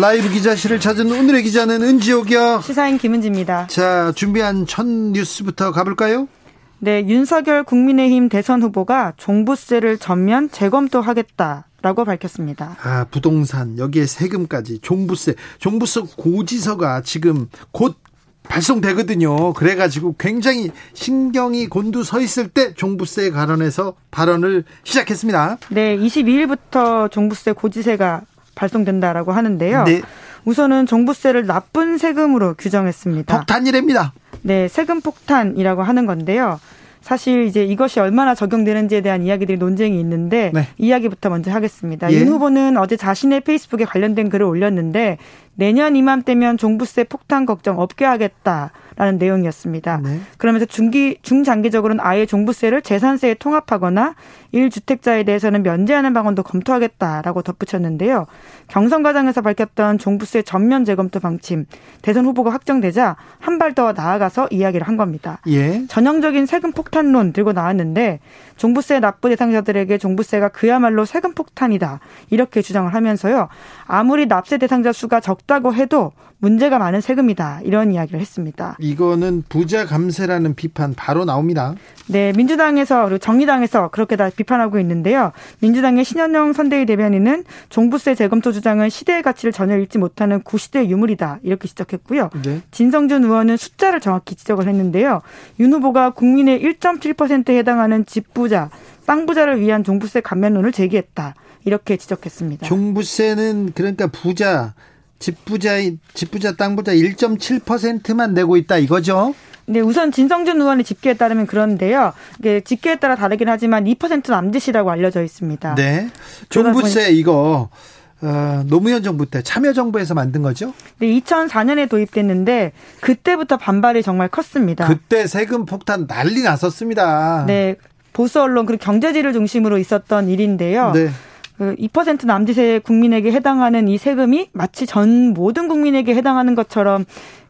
라이브 기자실을 찾은 오늘의 기자는 은지옥이요. 시사인 김은지입니다. 자, 준비한 첫 뉴스부터 가볼까요? 네, 윤석열 국민의힘 대선 후보가 종부세를 전면 재검토하겠다 라고 밝혔습니다. 아, 부동산 여기에 세금까지 종부세, 종부세 고지서가 지금 곧 발송되거든요. 그래가지고 굉장히 신경이 곤두 서 있을 때 종부세에 관련해서 발언을 시작했습니다. 네, 22일부터 종부세 고지세가 발송된다라고 하는데요. 네. 우선은 종부세를 나쁜 세금으로 규정했습니다. 폭탄이랍니다. 네, 세금 폭탄이라고 하는 건데요. 사실 이제 이것이 얼마나 적용되는지에 대한 이야기들이 논쟁이 있는데 네. 이야기부터 먼저 하겠습니다. 예. 윤 후보는 어제 자신의 페이스북에 관련된 글을 올렸는데 내년 이맘때면 종부세 폭탄 걱정 없게 하겠다. 라는 내용이었습니다. 네. 그러면서 중기 중장기적으로는 아예 종부세를 재산세에 통합하거나 1주택자에 대해서는 면제하는 방안도 검토하겠다라고 덧붙였는데요. 경선 과정에서 밝혔던 종부세 전면 재검토 방침 대선 후보가 확정되자 한 발 더 나아가서 이야기를 한 겁니다. 예. 전형적인 세금 폭탄론 들고 나왔는데 종부세 납부 대상자들에게 종부세가 그야말로 세금 폭탄이다 이렇게 주장을 하면서요. 아무리 납세 대상자 수가 적 다고 해도 문제가 많은 세금이다 이런 이야기를 했습니다. 이거는 부자 감세라는 비판 바로 나옵니다. 네, 민주당에서 그리고 정의당에서 그렇게 다 비판하고 있는데요. 민주당의 신현영 선대위 대변인은 종부세 재검토 주장은 시대의 가치를 전혀 읽지 못하는 구시대 유물이다 이렇게 지적했고요. 네. 진성준 의원은 숫자를 정확히 지적을 했는데요. 윤 후보가 국민의 1.7%에 해당하는 집부자, 빵부자를 위한 종부세 감면론을 제기했다 이렇게 지적했습니다. 종부세는 그러니까 부자 집부자 집부자 땅부자 1.7%만 내고 있다 이거죠? 네, 우선 진성준 의원의 집계에 따르면 그런데요. 이게 집계에 따라 다르긴 하지만 2% 남짓이라고 알려져 있습니다. 네. 종부세 이거 어, 노무현 정부 때 참여정부에서 만든 거죠? 네, 2004년에 도입됐는데 그때부터 반발이 정말 컸습니다. 그때 세금 폭탄 난리 났었습니다. 네, 보수 언론 그리고 경제지를 중심으로 있었던 일인데요. 네. 그2% 남짓의 국민에게 해당하는 이 세금이 마치 전 모든 국민에게 해당하는 것처럼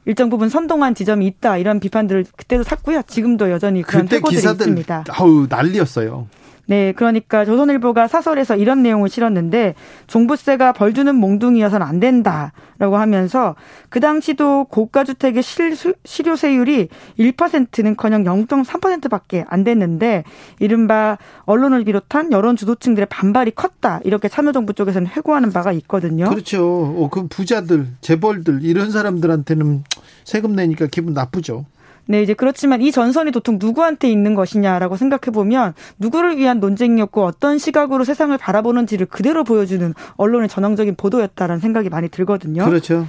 일정 부분 선동한 지점이 있다 이런 비판들을 그때도 샀고요. 지금도 여전히 그런 그때 기사들 있습니다. 아우 난리였어요. 네, 그러니까 조선일보가 사설에서 이런 내용을 실었는데 종부세가 벌 주는 몽둥이여서는 안 된다라고 하면서 그 당시도 고가 주택의 실, 실효세율이 1%는커녕 0.3%밖에 안 됐는데 이른바 언론을 비롯한 여론 주도층들의 반발이 컸다 이렇게 참여정부 쪽에서는 회고하는 바가 있거든요. 그렇죠. 어, 그 부자들, 재벌들 이런 사람들한테는 세금 내니까 기분 나쁘죠. 네, 이제 그렇지만 이 전선이 도통 누구한테 있는 것이냐라고 생각해 보면 누구를 위한 논쟁이었고 어떤 시각으로 세상을 바라보는지를 그대로 보여주는 언론의 전형적인 보도였다라는 생각이 많이 들거든요. 그렇죠.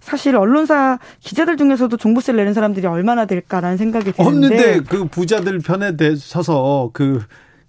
사실 언론사 기자들 중에서도 종부세를 내는 사람들이 얼마나 될까라는 생각이 드는데 없는데 그 부자들 편에 서서 그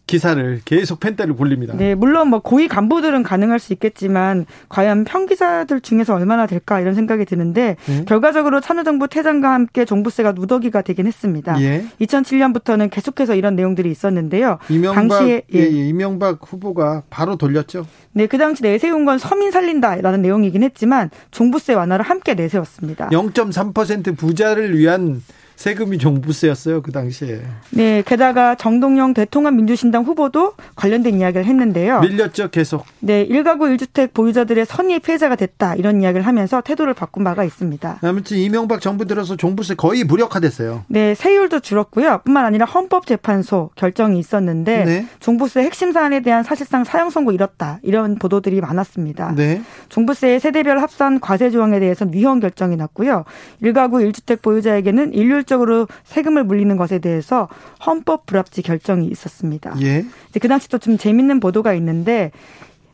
기사를 계속 펜대를 굴립니다. 네, 물론 뭐 고위 간부들은 가능할 수 있겠지만 과연 평기자들 중에서 얼마나 될까 이런 생각이 드는데 네. 결과적으로 참여정부 퇴장과 함께 종부세가 누더기가 되긴 했습니다. 예. 2007년부터는 계속해서 이런 내용들이 있었는데요. 이명박, 당시에 예, 예, 이명박 후보가 바로 돌렸죠. 네, 그 당시 내세운 건 서민 살린다라는 내용이긴 했지만 종부세 완화를 함께 내세웠습니다. 0.3% 부자를 위한 세금이 종부세였어요 그 당시에. 네, 게다가 정동영 대통합 민주신당 후보도 관련된 이야기를 했는데요. 밀렸죠 계속. 네, 1가구 1주택 보유자들의 선의 피해자가 됐다 이런 이야기를 하면서 태도를 바꾼 바가 있습니다. 아무튼 이명박 정부 들어서 종부세 거의 무력화됐어요. 네, 세율도 줄었고요. 뿐만 아니라 헌법재판소 결정이 있었는데 네. 종부세 핵심 사안에 대한 사실상 사형 선고 이뤘다 이런 보도들이 많았습니다. 네. 종부세의 세대별 합산 과세 조항에 대해서는 위헌 결정이 났고요. 1가구 1주택 보유자에게는 일률 효율적으로 세금을 물리는 것에 대해서 헌법 불합치 결정이 있었습니다. 예. 그 당시 또 좀 재밌는 보도가 있는데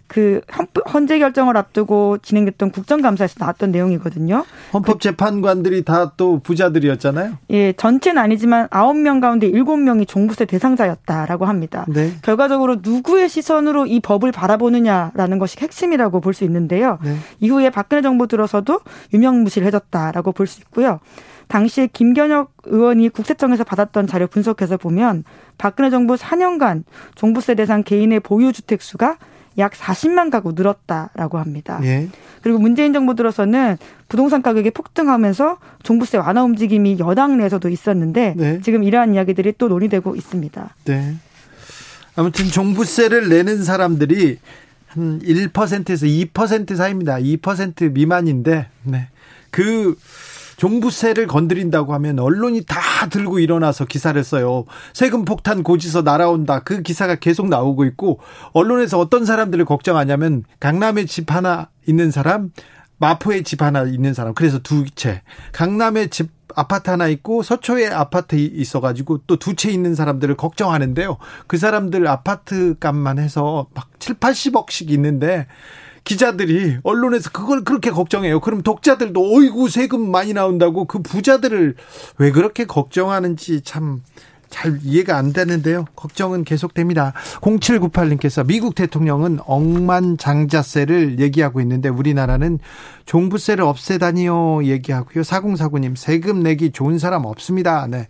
그 헌재 결정을 앞두고 진행됐던 국정감사에서 나왔던 내용이거든요. 헌법재판관들이 다 또 부자들이었잖아요. 예, 전체는 아니지만 9명 가운데 7명이 종부세 대상자였다라고 합니다. 네. 결과적으로 누구의 시선으로 이 법을 바라보느냐라는 것이 핵심이라고 볼 수 있는데요. 네. 이후에 박근혜 정부 들어서도 유명무실해졌다라고 볼 수 있고요. 당시에 김견혁 의원이 국세청에서 받았던 자료 분석해서 보면 박근혜 정부 4년간 종부세 대상 개인의 보유 주택 수가 약 40만 가구 늘었다라고 합니다. 예. 그리고 문재인 정부 들어서는 부동산 가격이 폭등하면서 종부세 완화 움직임이 여당 내에서도 있었는데 네. 지금 이러한 이야기들이 또 논의되고 있습니다. 네. 아무튼 종부세를 내는 사람들이 한 1%에서 2% 사이입니다. 2% 미만인데 네. 그 종부세를 건드린다고 하면 언론이 다 들고 일어나서 기사를 써요. 세금 폭탄 고지서 날아온다. 그 기사가 계속 나오고 있고 언론에서 어떤 사람들을 걱정하냐면 강남에 집 하나 있는 사람, 마포에 집 하나 있는 사람. 그래서 두 채. 강남에 집 아파트 하나 있고 서초에 아파트 있어가지고 또 두 채 있는 사람들을 걱정하는데요. 그 사람들 아파트 값만 해서 막 7, 80억씩 있는데 기자들이 언론에서 그걸 그렇게 걱정해요. 그럼 독자들도 어이구 세금 많이 나온다고 그 부자들을 왜 그렇게 걱정하는지 참 잘 이해가 안 되는데요. 걱정은 계속됩니다. 0798님께서 미국 대통령은 억만장자세를 얘기하고 있는데 우리나라는 종부세를 없애다니요 얘기하고요. 4049님 세금 내기 좋은 사람 없습니다. 네.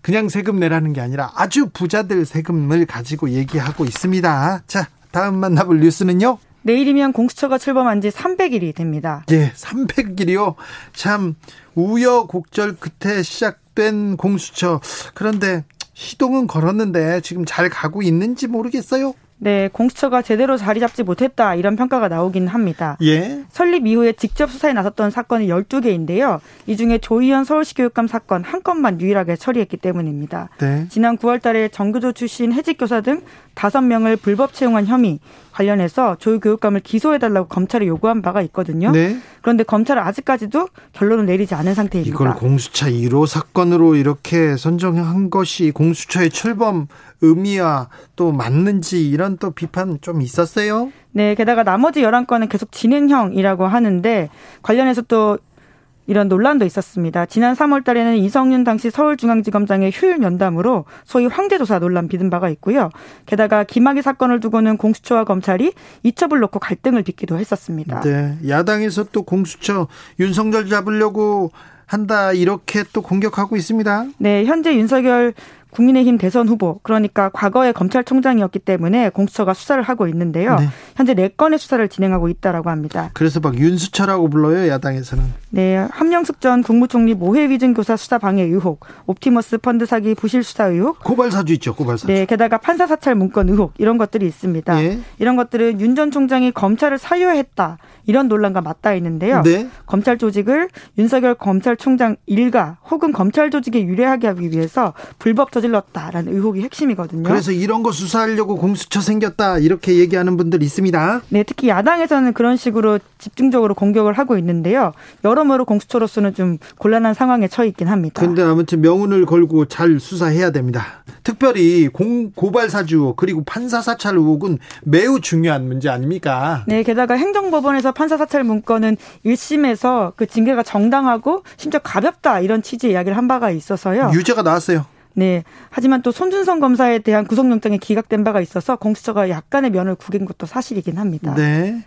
그냥 세금 내라는 게 아니라 아주 부자들 세금을 가지고 얘기하고 있습니다. 자, 다음 만나볼 뉴스는요. 내일이면 공수처가 출범한 지 300일이 됩니다. 예, 300일이요. 참 우여곡절 끝에 시작된 공수처. 그런데 시동은 걸었는데 지금 잘 가고 있는지 모르겠어요. 네, 공수처가 제대로 자리 잡지 못했다 이런 평가가 나오긴 합니다. 예. 설립 이후에 직접 수사에 나섰던 사건이 12개인데요. 이 중에 조희연 서울시 교육감 사건 한 건만 유일하게 처리했기 때문입니다. 네. 지난 9월 달에 정교조 출신 해직 교사 등 5명을 불법 채용한 혐의 관련해서 조희 교육감을 기소해달라고 검찰에 요구한 바가 있거든요. 네. 그런데 검찰은 아직까지도 결론을 내리지 않은 상태입니다. 이걸 공수처 1호 사건으로 이렇게 선정한 것이 공수처의 출범 의미와 또 맞는지 이런 또 비판 좀 있었어요? 네, 게다가 나머지 11건은 계속 진행형이라고 하는데 관련해서 또 이런 논란도 있었습니다. 지난 3월 달에는 이성윤 당시 서울중앙지검장의 휴일 면담으로 소위 황제조사 논란 빚은 바가 있고요. 게다가 김학의 사건을 두고는 공수처와 검찰이 이첩을 놓고 갈등을 빚기도 했었습니다. 네. 야당에서 또 공수처 윤석열 잡으려고 한다 이렇게 또 공격하고 있습니다. 네, 현재 윤석열 국민의힘 대선 후보 그러니까 과거의 검찰총장이었기 때문에 공수처가 수사를 하고 있는데요. 네. 현재 네 건의 수사를 진행하고 있다라고 합니다. 그래서 막 윤수처라고 불러요 야당에서는. 네, 함영숙 전 국무총리 모해 위증 교사 수사 방해 의혹, 옵티머스 펀드 사기 부실 수사 의혹, 고발 사주 있죠, 고발 사주. 네, 게다가 판사 사찰 문건 의혹 이런 것들이 있습니다. 네. 이런 것들은 윤 전 총장이 검찰을 사유했다. 이런 논란과 맞닿아 있는데요. 네. 검찰 조직을 윤석열 검찰총장 일가 혹은 검찰 조직에 유리하게 하기 위해서 불법 저질렀다라는 의혹이 핵심이거든요. 그래서 이런 거 수사하려고 공수처 생겼다 이렇게 얘기하는 분들 있습니다. 네, 특히 야당에서는 그런 식으로 집중적으로 공격을 하고 있는데요. 여러모로 공수처로서는 좀 곤란한 상황에 처해 있긴 합니다. 그런데 아무튼 명운을 걸고 잘 수사해야 됩니다. 특별히 공, 고발 사주 그리고 판사 사찰 의혹은 매우 중요한 문제 아닙니까? 네, 게다가 행정법원에서 판사 사찰 문건은 1심에서 그 징계가 정당하고 심지어 가볍다 이런 취지의 이야기를 한 바가 있어서요. 유죄가 나왔어요. 네. 하지만 또 손준성 검사에 대한 구속영장이 기각된 바가 있어서 공수처가 약간의 면을 구긴 것도 사실이긴 합니다. 네.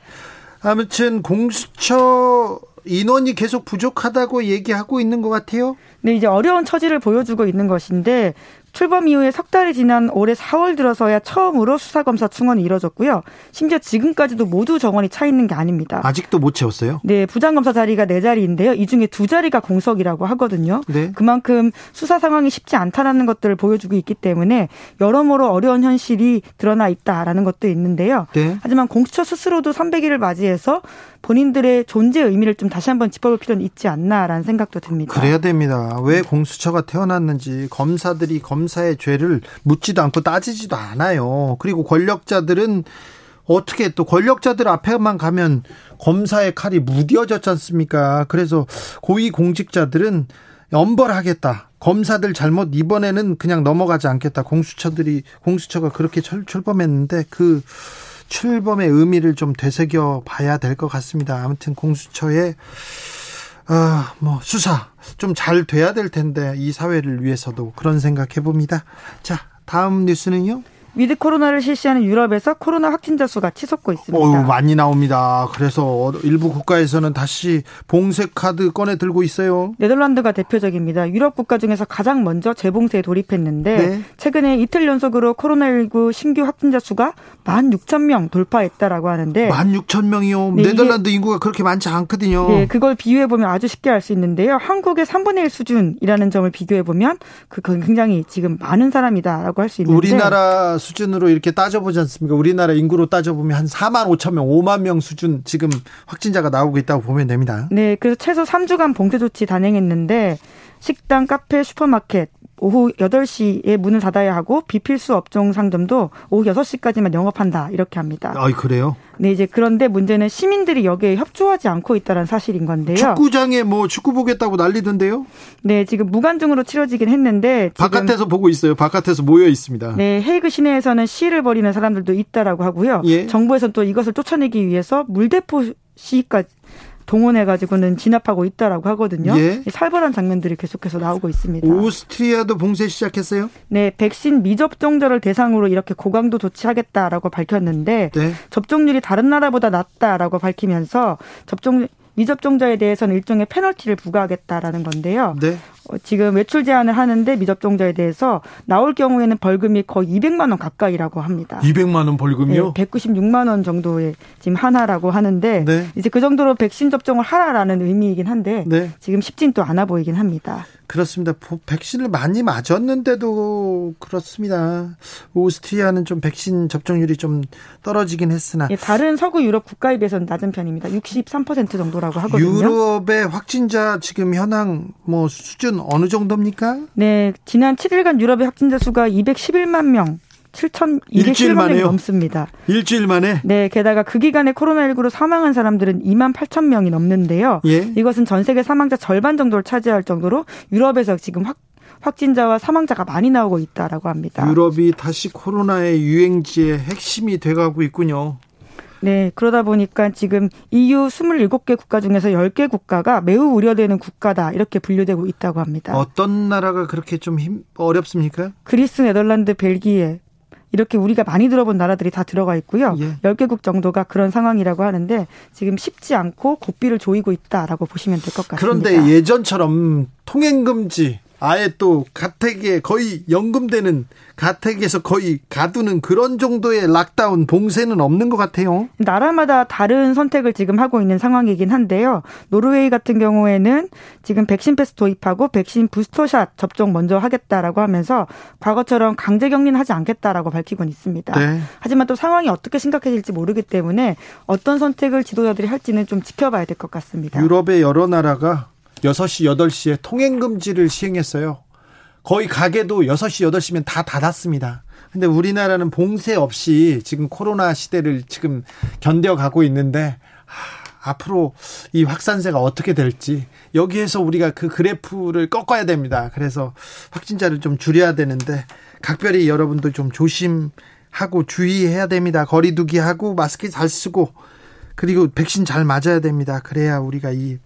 아무튼 공수처 인원이 계속 부족하다고 얘기하고 있는 것 같아요. 네, 이제 어려운 처지를 보여주고 있는 것인데 출범 이후에 석 달이 지난 올해 4월 들어서야 처음으로 수사검사 충원이 이뤄졌고요. 심지어 지금까지도 모두 정원이 차 있는 게 아닙니다. 아직도 못 채웠어요? 네, 부장검사 자리가 네 자리인데요. 이 중에 두 자리가 공석이라고 하거든요. 네. 그만큼 수사 상황이 쉽지 않다라는 것들을 보여주고 있기 때문에 여러모로 어려운 현실이 드러나 있다라는 것도 있는데요. 네. 하지만 공수처 스스로도 300일을 맞이해서 본인들의 존재 의미를 좀 다시 한번 짚어볼 필요는 있지 않나라는 생각도 듭니다. 그래야 됩니다. 왜 공수처가 태어났는지 검사들이 검 사의 죄를 묻지도 않고 따지지도 않아요. 그리고 권력자들은 어떻게 또 권력자들 앞에만 가면 검사의 칼이 무뎌졌지 않습니까? 그래서 고위 공직자들은 엄벌하겠다. 검사들 잘못 이번에는 그냥 넘어가지 않겠다. 공수처들이 공수처가 그렇게 출, 출범했는데 그 출범의 의미를 좀 되새겨 봐야 될 것 같습니다. 아무튼 공수처의 아, 뭐 수사 좀 잘 돼야 될 텐데 이 사회를 위해서도 그런 생각 해 봅니다. 자, 다음 뉴스는요. with 코로나를 실시하는 유럽에서 코로나 확진자 수가 치솟고 있습니다. 어우, 많이 나옵니다. 그래서 일부 국가에서는 다시 봉쇄 카드 꺼내 들고 있어요. 네덜란드가 대표적입니다. 유럽 국가 중에서 가장 먼저 재봉쇄에 돌입했는데 네. 최근에 이틀 연속으로 코로나19 신규 확진자 수가 16,000명 돌파했다라고 하는데 16,000명이요. 네, 네덜란드 인구가 그렇게 많지 않거든요. 네, 그걸 비교해 보면 아주 쉽게 알 수 있는데요. 한국의 3분의 1 수준이라는 점을 비교해 보면 그 굉장히 지금 많은 사람이다라고 할 수 있는데 우리나라 수준으로 이렇게 따져보지 않습니까? 우리나라 인구로 따져보면 한 4만 5천 명, 5만 명 수준 지금 확진자가 나오고 있다고 보면 됩니다. 네, 그래서 최소 3주간 봉쇄 조치 단행했는데 식당, 카페, 슈퍼마켓, 오후 8시에 문을 닫아야 하고 비필수 업종 상점도 오후 6시까지만 영업한다. 이렇게 합니다. 아, 그래요? 네, 이제 그런데 문제는 시민들이 여기에 협조하지 않고 있다는 사실인 건데요. 축구장에 뭐 축구 보겠다고 난리던데요? 네, 지금 무관중으로 치러지긴 했는데 바깥에서 보고 있어요. 바깥에서 모여 있습니다. 네, 헤이그 시내에서는 시위를 벌이는 사람들도 있다라고 하고요. 예. 정부에서는 또 이것을 쫓아내기 위해서 물대포 시위까지 동원해가지고는 진압하고 있다라고 하거든요. 예. 살벌한 장면들이 계속해서 나오고 있습니다. 오스트리아도 봉쇄 시작했어요? 네, 백신 미접종자를 대상으로 이렇게 고강도 조치하겠다라고 밝혔는데 네. 접종률이 다른 나라보다 낮다라고 밝히면서 접종 미접종자에 대해서는 일종의 페널티를 부과하겠다라는 건데요. 네. 어, 지금 외출 제한을 하는데 미접종자에 대해서 나올 경우에는 벌금이 거의 200만 원 가까이라고 합니다. 200만 원 벌금이요? 네, 196만 원 정도의 지금 하나라고 하는데 네. 이제 그 정도로 백신 접종을 하라라는 의미이긴 한데 네. 지금 쉽진 또 않아 보이긴 합니다. 그렇습니다. 백신을 많이 맞았는데도 그렇습니다. 오스트리아는 좀 백신 접종률이 좀 떨어지긴 했으나 예, 다른 서구 유럽 국가에 비해서는 낮은 편입니다. 63% 정도라고 하거든요. 유럽의 확진자 지금 현황 뭐 수준 어느 정도입니까? 네, 지난 7일간 유럽의 확진자 수가 211만 명 7,207만 명이 넘습니다. 일주일 만에? 네, 게다가 그 기간에 코로나19로 사망한 사람들은 2만 8천 명이 넘는데요. 예? 이것은 전 세계 사망자 절반 정도를 차지할 정도로 유럽에서 지금 확 확진자와 사망자가 많이 나오고 있다라고 합니다. 유럽이 다시 코로나의 유행지의 핵심이 돼가고 있군요. 네, 그러다 보니까 지금 EU 27개 국가 중에서 10개 국가가 매우 우려되는 국가다 이렇게 분류되고 있다고 합니다. 어떤 나라가 그렇게 좀 힘, 어렵습니까? 그리스, 네덜란드, 벨기에, 이렇게 우리가 많이 들어본 나라들이 다 들어가 있고요. 예. 10개국 정도가 그런 상황이라고 하는데 지금 쉽지 않고 고삐를 조이고 있다라고 보시면 될 것 같습니다. 그런데 예전처럼 통행 금지 아예 또 가택에 거의 연금되는 가택에서 거의 가두는 그런 정도의 lockdown 봉쇄는 없는 것 같아요. 나라마다 다른 선택을 지금 하고 있는 상황이긴 한데요. 노르웨이 같은 경우에는 지금 백신 패스 도입하고 백신 booster shot 접종 먼저 하겠다라고 하면서 과거처럼 강제 격리는 하지 않겠다라고 밝히곤 있습니다. 네. 하지만 또 상황이 어떻게 심각해질지 모르기 때문에 어떤 선택을 지도자들이 할지는 좀 지켜봐야 될 것 같습니다. 유럽의 여러 나라가 6시, 8시에 통행금지를 시행했어요. 거의 가게도 6시, 8시면 다 닫았습니다. 근데 우리나라는 봉쇄 없이 지금 코로나 시대를 지금 견뎌가고 있는데, 하, 앞으로 이 확산세가 어떻게 될지, 여기에서 우리가 그 그래프를 꺾어야 됩니다. 그래서 확진자를 좀 줄여야 되는데, 각별히 여러분도 좀 조심하고 주의해야 됩니다. 거리두기 하고 마스크 잘 쓰고, 그리고 백신 잘 맞아야 됩니다. 그래야 우리가 이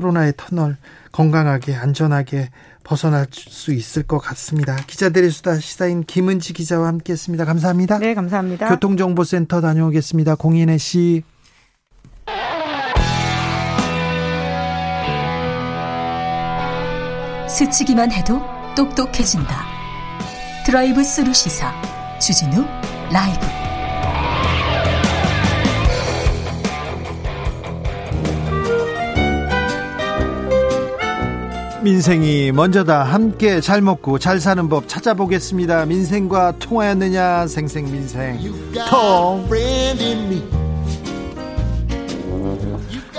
코로나의 터널 건강하게 안전하게 벗어날 수 있을 것 같습니다. 기자들의 수다 시사인 김은지 기자와 함께했습니다. 감사합니다. 네, 감사합니다. 교통정보센터 다녀오겠습니다. 공인혜 씨. 스치기만 해도 똑똑해진다. 드라이브 스루 시사 주진우 라이브. 민생이 먼저다. 함께 잘 먹고 잘 사는 법 찾아보겠습니다. 민생과 통하였느냐? 생생민생. 통.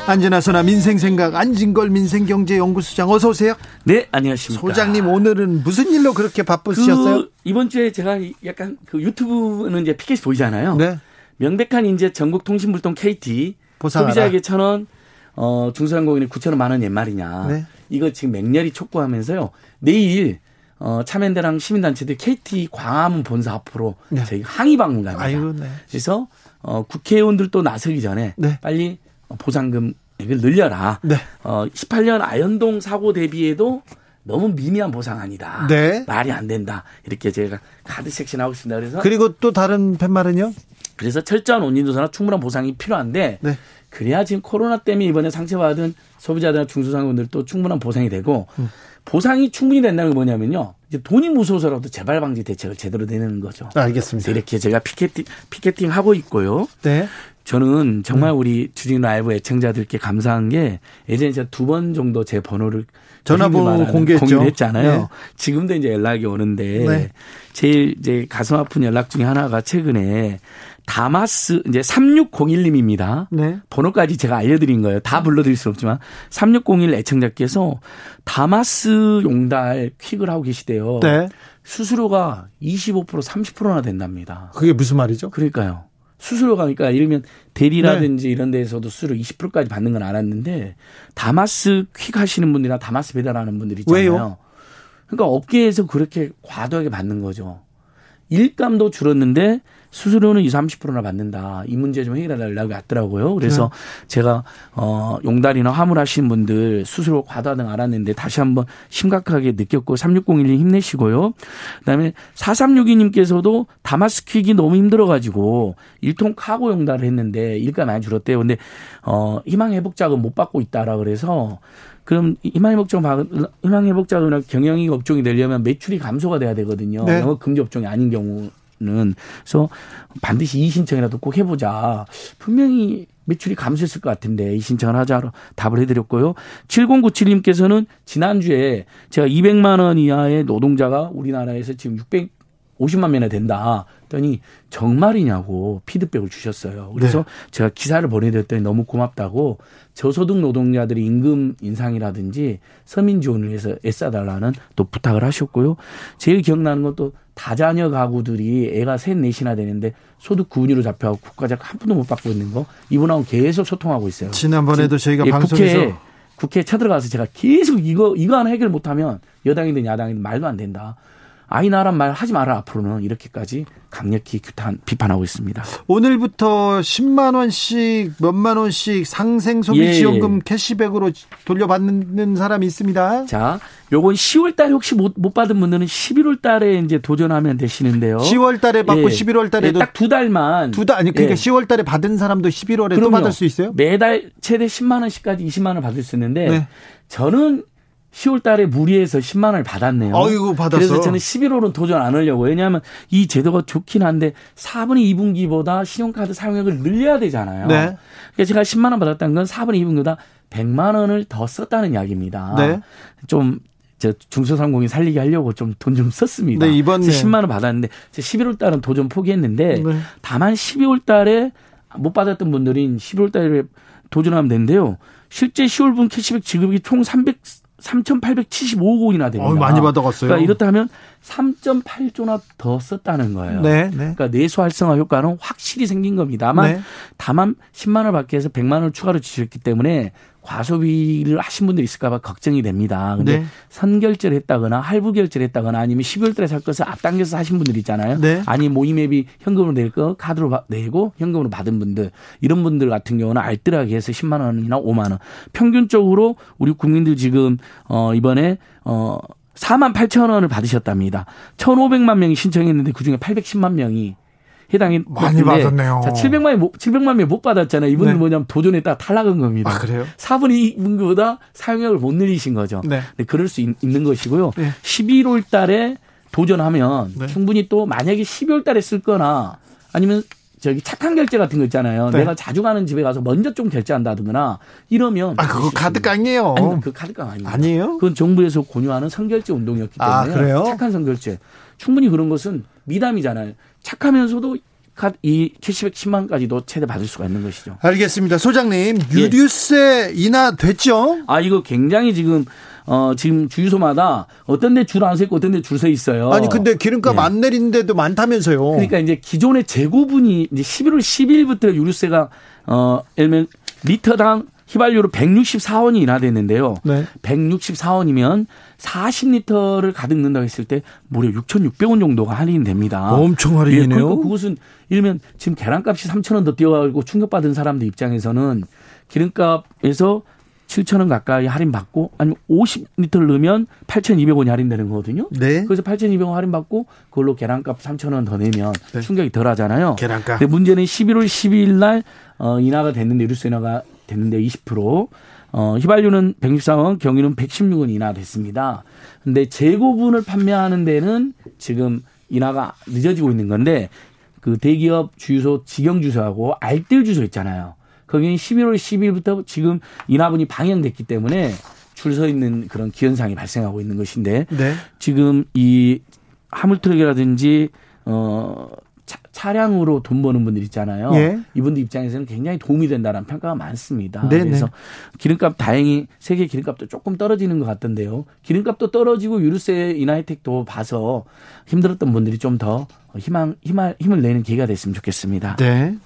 안진아서나 민생생각 안진걸 민생경제연구소장 어서 오세요. 네, 안녕하십니까. 소장님 오늘은 무슨 일로 그렇게 바쁘셨어요? 그 이번 주에 제가 약간 그 유튜브는 이제 피켓이 보이잖아요. 네. 명백한 이제 전국 통신불통 KT 보상하라. 소비자에게 천 원, 어, 중소상공인에 9천 원 만원 옛말이냐. 네. 이거 지금 맹렬히 촉구하면서요. 내일 어, 참여연대랑 시민단체들 KT 광화문 본사 앞으로 네. 저희 항의 방문 갑니다. 아이고, 네. 그래서 어, 국회의원들도 나서기 전에 네. 빨리 보상금 액을 늘려라. 네. 어, 18년 아현동 사고 대비에도 너무 미미한 보상아니다 네. 말이 안 된다. 이렇게 제가 카드 섹션 하고 있습니다. 그래서 그리고 또 다른 팻말은요? 그래서 철저한 원인조사나 충분한 보상이 필요한데 네. 그래야 지금 코로나 때문에 이번에 상처받은 소비자들이나 중소상공인들도 충분한 보상이 되고 음. 보상이 충분히 된다는 게 뭐냐면요. 이제 돈이 무서워서라도 재발 방지 대책을 제대로 내는 거죠. 알겠습니다. 이렇게 제가 피켓팅 피켓팅 하고 있고요. 네. 저는 정말 음. 우리 주진 라이브 애청자들께 감사한 게 예전에 제가 두 번 정도 제 번호를 전화번호 공개했죠. 했잖아요. 네. 지금도 이제 연락이 오는데 네. 제일 이제 가슴 아픈 연락 중에 하나가 최근에 다마스 이제 3601님입니다. 네. 번호까지 제가 알려드린 거예요. 다 불러드릴 수 없지만 3601 애청자께서 다마스 용달 퀵을 하고 계시대요. 네. 수수료가 25% 30%나 된답니다. 그게 무슨 말이죠? 그러니까요. 수수료가 그러니까 예를 들면 대리라든지 네. 이런 데에서도 수수료 20%까지 받는 건 알았는데 다마스 퀵 하시는 분들이나 다마스 배달하는 분들 있잖아요. 왜요? 그러니까 업계에서 그렇게 과도하게 받는 거죠. 일감도 줄었는데 수수료는 20, 30%나 받는다. 이 문제 좀 해결해 달라고 왔더라고요. 그래서 네. 제가 어 용달이나 화물 하시는 분들 수수료 과다 등 알았는데 다시 한번 심각하게 느꼈고 3601님 힘내시고요. 그다음에 4362님께서도 다마스퀵이 너무 힘들어 가지고 일통 카고 용달을 했는데 일가 많이 줄었대요. 근데 어 희망 회복 자금 못 받고 있다라 그래서 그럼 희망회복자금 희망회복자금이나 경영이 업종이 되려면 매출이 감소가 돼야 되거든요. 네. 영업 금지 업종이 아닌 경우 는 그래서 반드시 이 신청이라도 꼭 해보자. 분명히 매출이 감소했을 것 같은데 이 신청을 하자로 답을 해드렸고요. 7097님께서는 지난주에 제가 200만 원 이하의 노동자가 우리나라에서 지금 650만 명이나 된다. 했더니 정말이냐고 피드백을 주셨어요. 그래서 네. 제가 기사를 보내드렸더니 너무 고맙다고 저소득 노동자들의 임금 인상이라든지 서민 지원을 위해서 애써달라는 또 부탁을 하셨고요. 제일 기억나는 것도 다자녀 가구들이 애가 셋 넷이나 되는데 소득 구분위로 잡혀가고 국가적 한 푼도 못 받고 있는 거 이분하고 계속 소통하고 있어요. 지난번에도 저희가 예, 방송에서 국회에, 국회에 쳐들어가서 제가 계속 이거 이거 하나 해결 못하면 여당이든 야당이든 말도 안 된다. 아이 나란 말 하지 마라 앞으로는 이렇게까지 강력히 규탄 비판하고 있습니다. 오늘부터 10만 원씩 몇만 원씩 상생 소비 예. 지원금 캐시백으로 돌려받는 사람이 있습니다. 자, 요건 10월 달에 혹시 못, 못 받은 분들은 11월 달에 이제 도전하면 되시는데요. 10월 달에 받고 예. 11월 달에도 예, 딱두 달만 두 달 아니 그러니까 예. 10월 달에 받은 사람도 11월에 그럼요. 또 받을 수 있어요? 매달 최대 10만 원씩까지 20만 원 받을 수 있는데 네. 저는 10월 달에 무리해서 10만 원을 받았네요. 아이고, 받았어. 그래서 저는 11월은 도전 안 하려고. 왜냐하면 이 제도가 좋긴 한데 4분의 2분기보다 신용카드 사용액을 늘려야 되잖아요. 네. 그래서 제가 10만 원 받았다는 건 4분의 2분기보다 100만 원을 더 썼다는 이야기입니다. 네. 좀저 중소상공인 살리게 하려고 좀 돈좀 좀 썼습니다. 네, 이번 10만 원 받았는데 11월 달은 도전 포기했는데 네. 다만 12월 달에 못 받았던 분들이 11월 달에 도전하면 되는데요. 실제 10월분 캐시백 지급이 총 300, 3,875억 원이나 됩니다. 어, 많이 받아갔어요. 그러니까 이렇다면 3.8조나 더 썼다는 거예요. 네, 네. 그러니까 내수 활성화 효과는 확실히 생긴 겁니다만 네. 다만 10만 원을 받기 위해서 100만 원을 추가로 주셨기 때문에 과소비를 하신 분들이 있을까봐 걱정이 됩니다. 근데 네. 선결제를 했다거나 할부 결제를 했다거나 아니면 12월 달에 살 것을 앞당겨서 하신 분들 있잖아요. 네. 아니 모임앱이 현금으로 낼 거 카드로 내고 현금으로 받은 분들 이런 분들 같은 경우는 알뜰하게 해서 10만 원이나 5만 원. 평균적으로 우리 국민들 지금 어 이번에 어 4만 8천 원을 받으셨답니다. 1,500만 명이 신청했는데 그중에 810만 명이 해당이 많이 받았네요. 자, 700만 명 700만 명못 받았잖아요. 이분은 네. 뭐냐면 도전했다 탈락한 겁니다. 아, 그래요? 4분의 2분보다 사용량을 못 늘리신 거죠. 네. 네 그럴 수 있, 는 것이고요. 네. 11월 달에 도전하면 네. 충분히 또 만약에 12월 달에 쓸 거나 아니면 저기 착한 결제 같은 거 있잖아요. 네. 내가 자주 가는 집에 가서 먼저 좀 결제한다든가 이러면 아 그거 카드깡이에요. 아니, 그 카드깡 아닙니다. 아니에요? 그건 정부에서 권유하는 선결제 운동이었기 아, 때문에 아, 착한 선결제. 충분히 그런 것은 미담이잖아요. 착하면서도 이 캐시백 10만까지도 최대 받을 수가 있는 것이죠. 알겠습니다. 소장님, 예. 유류세 예. 인하 됐죠? 아, 이거 굉장히 지금 어, 지금 주유소마다 어떤 데 줄 안 서 있고 어떤 데 줄 서 있어요. 아니, 근데 기름값 예. 안 내린 데도 많다면서요. 그러니까 이제 기존의 재고분이 이제 11월 10일부터 유류세가 어, 예를 들면 리터당 휘발유로 164원이 인하됐는데요. 네. 164원이면 40리터를 가득 넣는다고 했을 때 무려 6,600원 정도가 할인됩니다. 엄청 할인이네요. 예, 그러니까 그것은 이러면 지금 계란값이 3,000원 더 뛰어가고 충격받은 사람들 입장에서는 기름값에서 7천 원 가까이 할인받고 아니면 50리터를 넣으면 8,200원이 할인되는 거거든요. 네. 그래서 8,200원 할인받고 그걸로 계란값 3천 원더 내면 네. 충격이 덜 하잖아요. 계란값. 근데 문제는 11월 12일 날 어, 인하가 됐는데 유류세 인하가 됐는데 20% 어, 휘발유는 164원, 경유는 116원 인하됐습니다. 근데 재고분을 판매하는 데는 지금 인하가 늦어지고 있는 건데 그 대기업 주유소 직영 주소하고 알뜰 주소 있잖아요. 거기는 11월 10일부터 지금 인하분이 방영됐기 때문에 줄 서 있는 그런 기현상이 발생하고 있는 것인데 네. 지금 이 화물트럭이라든지 어 차, 량으로 돈 버는 분들 있잖아요. 예. 이분들 입장에서는 굉장히 도움이 된다는 평가가 많습니다. 네네. 그래서 기름값 다행히 세계 기름값도 조금 떨어지는 것 같던데요. 기름값도 떨어지고 유류세 인하 혜택도 봐서 힘들었던 분들이 좀 더 희망 힘을 힘을 내는 기회가 됐으면 좋겠습니다. 네.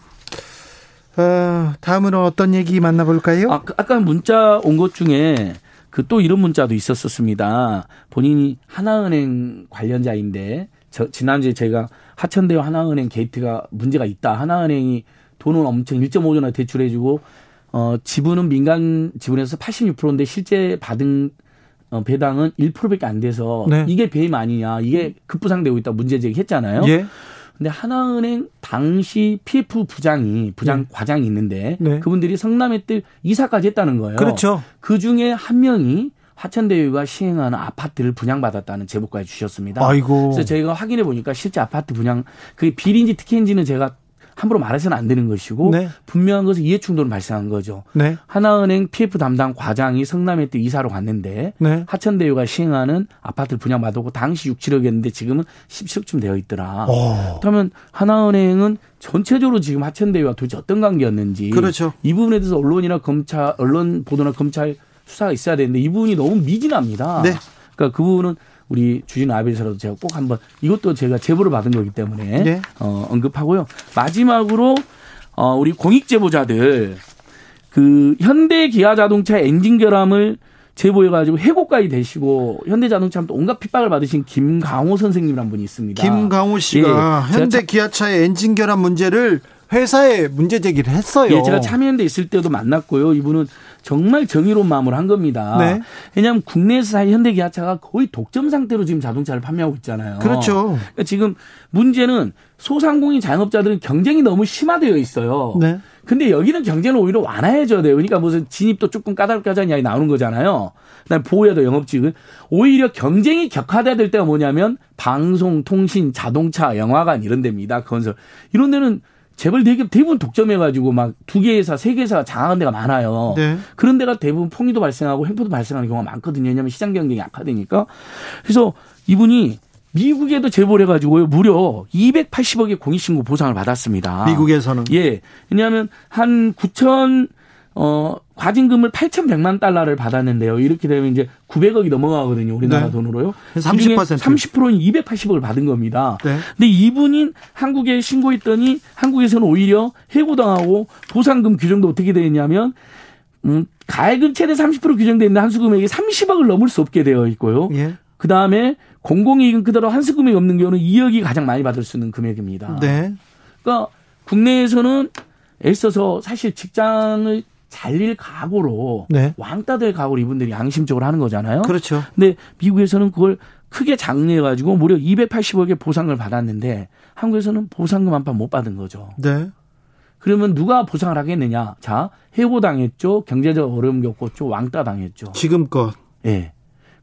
어, 다음으로 어떤 얘기 만나볼까요? 아, 그 아까 문자 온 것 중에 그 또 이런 문자도 있었었습니다. 본인이 하나은행 관련자인데 저, 지난주에 제가 하천대와 하나은행 게이트가 문제가 있다. 하나은행이 돈은 엄청 1.5조나 대출해주고 어, 지분은 민간 지분에서 86%인데 실제 받은 어, 배당은 1%밖에 안 돼서 네. 이게 배임 아니냐. 이게 급부상되고 있다 문제 제기했잖아요. 예. 근데 하나은행 당시 PF 부장이 부장 네. 과장이 있는데 네. 그분들이 성남에 때 이사까지 했다는 거예요. 그렇죠. 그 중에 한 명이 화천대유가 시행하는 아파트를 분양받았다는 제보까지 주셨습니다. 아이고. 그래서 저희가 확인해 보니까 실제 아파트 분양 그게 비리인지 특혜인지는 제가 함부로 말해서는 안 되는 것이고 네. 분명한 것은 이해 충돌은 발생한 거죠. 네. 하나은행 PF 담당 과장이 성남에 때 이사로 갔는데 네. 하천대유가 시행하는 아파트를 분양받았고 당시 6, 7억이었는데 지금은 17억쯤 되어 있더라. 오. 어. 그러면 하나은행은 전체적으로 지금 하천대유와 도대체 어떤 관계였는지 그렇죠. 이 부분에 대해서 언론이나 검찰 언론 보도나 검찰 수사가 있어야 되는데 이 부분이 너무 미진합니다. 네. 그러니까 그 부분은 우리 주진 아베에서라도 제가 꼭 한번 이것도 제가 제보를 받은 거기 때문에 네. 어, 언급하고요. 마지막으로 어, 우리 공익 제보자들 그 현대 기아 자동차 엔진 결함을 제보해가지고 해고까지 되시고 현대자동차 또 온갖 핍박을 받으신 김강호 선생님이란 분이 있습니다. 김강호 씨가 예, 현대 기아차의 엔진 결함 문제를 회사에 문제 제기를 했어요. 예, 제가 참여연대 있을 때도 만났고요. 이분은 정말 정의로운 마음으로 한 겁니다. 네. 왜냐하면 국내에서 현대기아차가 거의 독점 상태로 지금 자동차를 판매하고 있잖아요. 그렇죠. 그러니까 지금 문제는 소상공인 자영업자들은 경쟁이 너무 심화되어 있어요. 네. 근데 여기는 경쟁을 오히려 완화해줘야 돼요. 그러니까 무슨 진입도 조금 까다롭게 하자는 이야기 나오는 거잖아요. 그다음에 보호해야 돼 영업직은. 오히려 경쟁이 격화돼야 될 때가 뭐냐면 방송, 통신, 자동차, 영화관 이런 데입니다. 건설. 이런 데는 재벌 대기업 대부분 독점해가지고 막 두 개 회사, 세 개 회사가 장악한 데가 많아요. 네. 그런 데가 대부분 폭리도 발생하고 횡포도 발생하는 경우가 많거든요. 왜냐하면 시장 경쟁이 약화되니까. 그래서 이분이 미국에도 제보를 해가지고요. 무려 280억의 공익신고 보상을 받았습니다. 미국에서는? 예. 왜냐하면 한 9천 어, 과징금을 8,100만 달러를 받았는데요. 이렇게 되면 이제 900억이 넘어가거든요. 우리나라 네. 돈으로요. 30%. 30%는 280억을 받은 겁니다. 네. 근데 이분인 한국에 신고했더니 한국에서는 오히려 해고당하고 보상금 규정도 어떻게 되었냐면 음, 가액은 최대 30% 규정되어 있는 한수금액이 30억을 넘을 수 없게 되어 있고요. 예. 그 다음에 공공이익은 그대로 한수금액이 없는 경우는 2억이 가장 많이 받을 수 있는 금액입니다. 네. 그러니까 국내에서는 애써서 사실 직장을 잘릴 각오로 네. 왕따 될 각오로 이분들이 양심적으로 하는 거잖아요. 그렇죠. 근데 미국에서는 그걸 크게 장려해 가지고 무려 280억의 보상을 받았는데 한국에서는 보상금 한판못 받은 거죠. 네. 그러면 누가 보상을 하겠느냐? 자, 해고 당했죠. 경제적 어려움 겪었죠. 왕따 당했죠. 지금껏. 예. 네.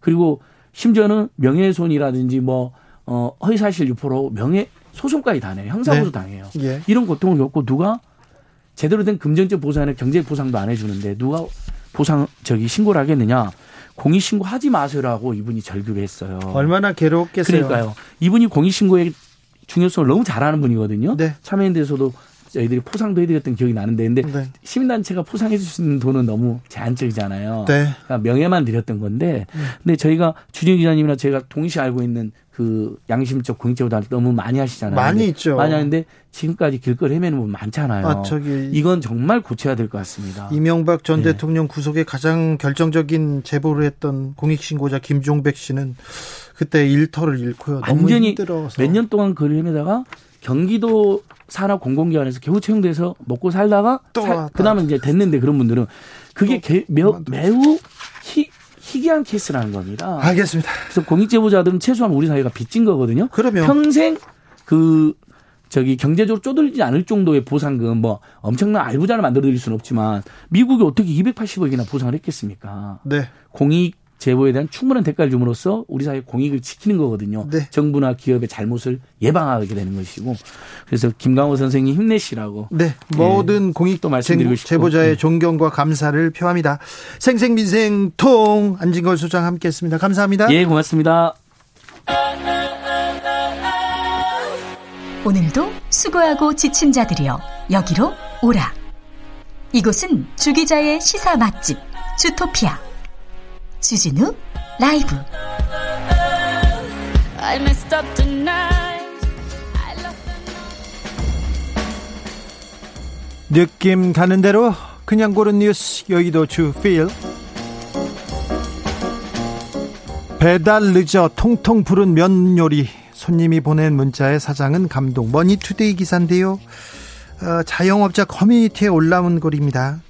그리고 심지어는 명예훼손이라든지 뭐, 어, 허위사실 유포로 명예, 소송까지 당해요. 형사고소 네. 당해요. 예. 이런 고통을 겪고 누가 제대로 된 금전적 보상이나 경제 보상도 안 해주는데 누가 보상 저기 신고를 하겠느냐? 공익 신고 하지 마세요라고 이분이 절규했어요. 얼마나 괴롭겠어요. 그러니까요. 이분이 공익 신고의 중요성을 너무 잘 아는 분이거든요. 네. 참여연대에서도 저희들이 포상도 해드렸던 기억이 나는데 근데 네. 시민단체가 포상해 주시는 돈은 너무 제한적이잖아요. 네. 그러니까 명예만 드렸던 건데 네. 근데 저희가 주진 기자님이나 제가 동시에 알고 있는 그 양심적 공익제보다 너무 많이 하시잖아요. 많이 있죠. 많이 하는데 지금까지 길거리 헤매는 분 많잖아요. 아, 저기 이건 정말 고쳐야 될 것 같습니다. 이명박 전 네. 대통령 구속에 가장 결정적인 제보를 했던 공익신고자 김종백 씨는 그때 일터를 잃고요. 완전히 몇 년 동안 거리 헤매다가 경기도 산업 공공기관에서 겨우 채용돼서 먹고 살다가 살, 그다음에 이제 됐는데 그런 분들은 그게 개, 매, 매우 희, 희귀한 케이스라는 겁니다. 알겠습니다. 그래서 공익제보자들은 최소한 우리 사회가 빚진 거거든요. 그러면 평생 그 저기 경제적으로 쪼들지 않을 정도의 보상금 뭐 엄청난 알부자를 만들어 드릴 수는 없지만 미국이 어떻게 280억이나 보상을 했겠습니까? 네. 공익 제보에 대한 충분한 대가를 줌으로써 우리 사회 공익을 지키는 거거든요. 네. 정부나 기업의 잘못을 예방하게 되는 것이고 그래서 김강호 선생님 힘내시라고. 네. 모든 예. 공익도 말씀드리고 싶고. 제보자의 네. 존경과 감사를 표합니다. 생생민생통 안진걸 소장 함께했습니다. 감사합니다. 예, 고맙습니다. 오늘도 수고하고 지친 자들이여 여기로 오라. 이곳은 주기자의 시사 맛집 주토피아. 주진우 라이브. 느낌 가는 대로 그냥 고른 뉴스 여의도 주필. 배달 늦어 퉁퉁 불은 면 요리. 손님이 보낸 문자에 사장은 감동 머니투데이 기사인데요. 어, 자영업자 커뮤니티에 올라온 글입니다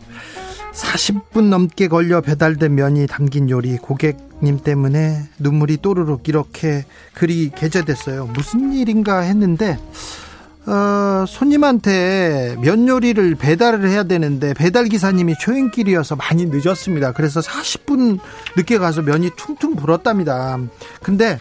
40분 넘게 걸려 배달된 면이 담긴 요리 고객님 때문에 눈물이 또르륵 이렇게 글이 게재됐어요. 무슨 일인가 했는데 어, 손님한테 면 요리를 배달을 해야 되는데 배달 기사님이 초행길이어서 많이 늦었습니다. 그래서 40분 늦게 가서 면이 퉁퉁 불었답니다. 근데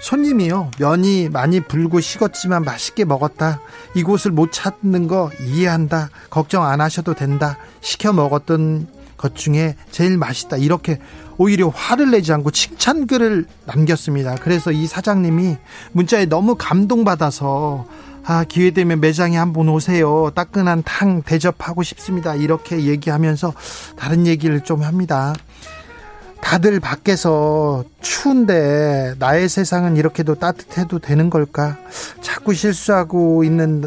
손님이요. 면이 많이 불고 식었지만 맛있게 먹었다. 이곳을 못 찾는 거 이해한다. 걱정 안 하셔도 된다. 시켜 먹었던 것 중에 제일 맛있다. 이렇게 오히려 화를 내지 않고 칭찬글을 남겼습니다. 그래서 이 사장님이 문자에 너무 감동받아서 아 기회 되면 매장에 한번 오세요. 따끈한 탕 대접하고 싶습니다. 이렇게 얘기하면서 다른 얘기를 좀 합니다 다들 밖에서 추운데 나의 세상은 이렇게도 따뜻해도 되는 걸까? 자꾸 실수하고 있는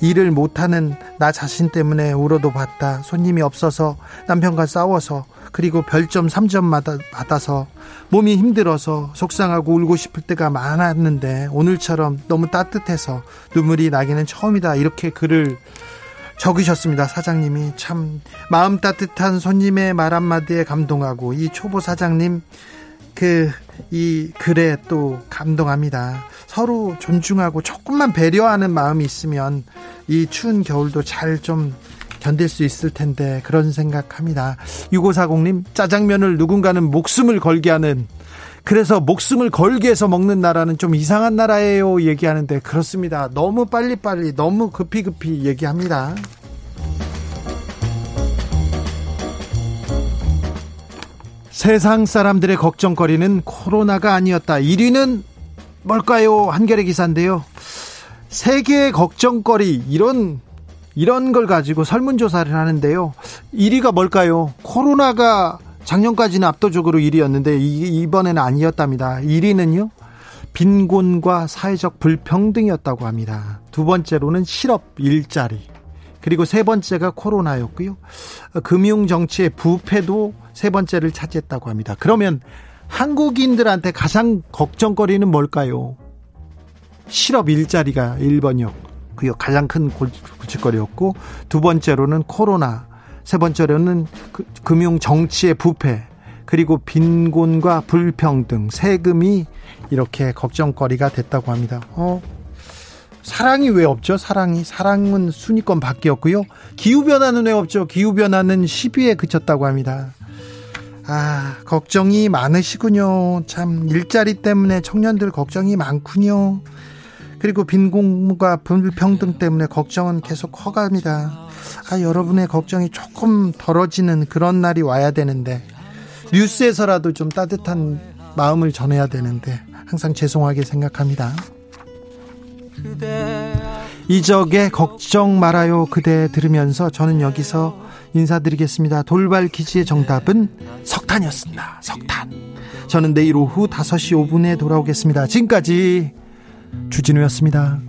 일을 못하는 나 자신 때문에 울어도 봤다. 손님이 없어서 남편과 싸워서 그리고 별점 3점 받아서 몸이 힘들어서 속상하고 울고 싶을 때가 많았는데 오늘처럼 너무 따뜻해서 눈물이 나기는 처음이다. 이렇게 글을 적으셨습니다. 사장님이 참 마음 따뜻한 손님의 말 한마디에 감동하고 이 초보 사장님 그 이 글에 또 감동합니다. 서로 존중하고 조금만 배려하는 마음이 있으면 이 추운 겨울도 잘 좀 견딜 수 있을 텐데 그런 생각합니다. 6540님 짜장면을 누군가는 목숨을 걸게 하는 그래서 목숨을 걸게 해서 먹는 나라는 좀 이상한 나라예요 얘기하는데 그렇습니다. 너무 빨리빨리 너무 급히 급히 얘기합니다. 세상 사람들의 걱정거리는 코로나가 아니었다. 1위는 뭘까요? 한겨레 기사인데요. 세계의 걱정거리 이런 이런 걸 가지고 설문조사를 하는데요. 1위가 뭘까요? 코로나가 작년까지는 압도적으로 1위였는데 이 번에는 아니었답니다. 1위는요. 빈곤과 사회적 불평등이었다고 합니다. 두 번째로는 실업 일자리. 그리고 세 번째가 코로나였고요. 금융 정치의 부패도 세 번째를 차지했다고 합니다. 그러면 한국인들한테 가장 걱정거리는 뭘까요? 실업 일자리가 1번이었고요. 가장 큰 고칠거리였고 두 번째로는 코로나 세 번째로는 그, 금융 정치의 부패, 그리고 빈곤과 불평등, 세금이 이렇게 걱정거리가 됐다고 합니다. 어, 사랑이 왜 없죠? 사랑이 사랑은 순위권 바뀌었고요. 기후 변화는 왜 없죠? 기후 변화는 10위에 그쳤다고 합니다. 아, 걱정이 많으시군요. 참 일자리 때문에 청년들 걱정이 많군요. 그리고 빈곤과 불평등 때문에 걱정은 계속 커갑니다. 아, 여러분의 걱정이 조금 덜어지는 그런 날이 와야 되는데 뉴스에서라도 좀 따뜻한 마음을 전해야 되는데 항상 죄송하게 생각합니다. 이적의 걱정 말아요 그대 들으면서 저는 여기서 인사드리겠습니다. 돌발 퀴즈의 정답은 석탄이었습니다. 석탄. 저는 내일 오후 5시 5분에 돌아오겠습니다. 지금까지 주진우였습니다.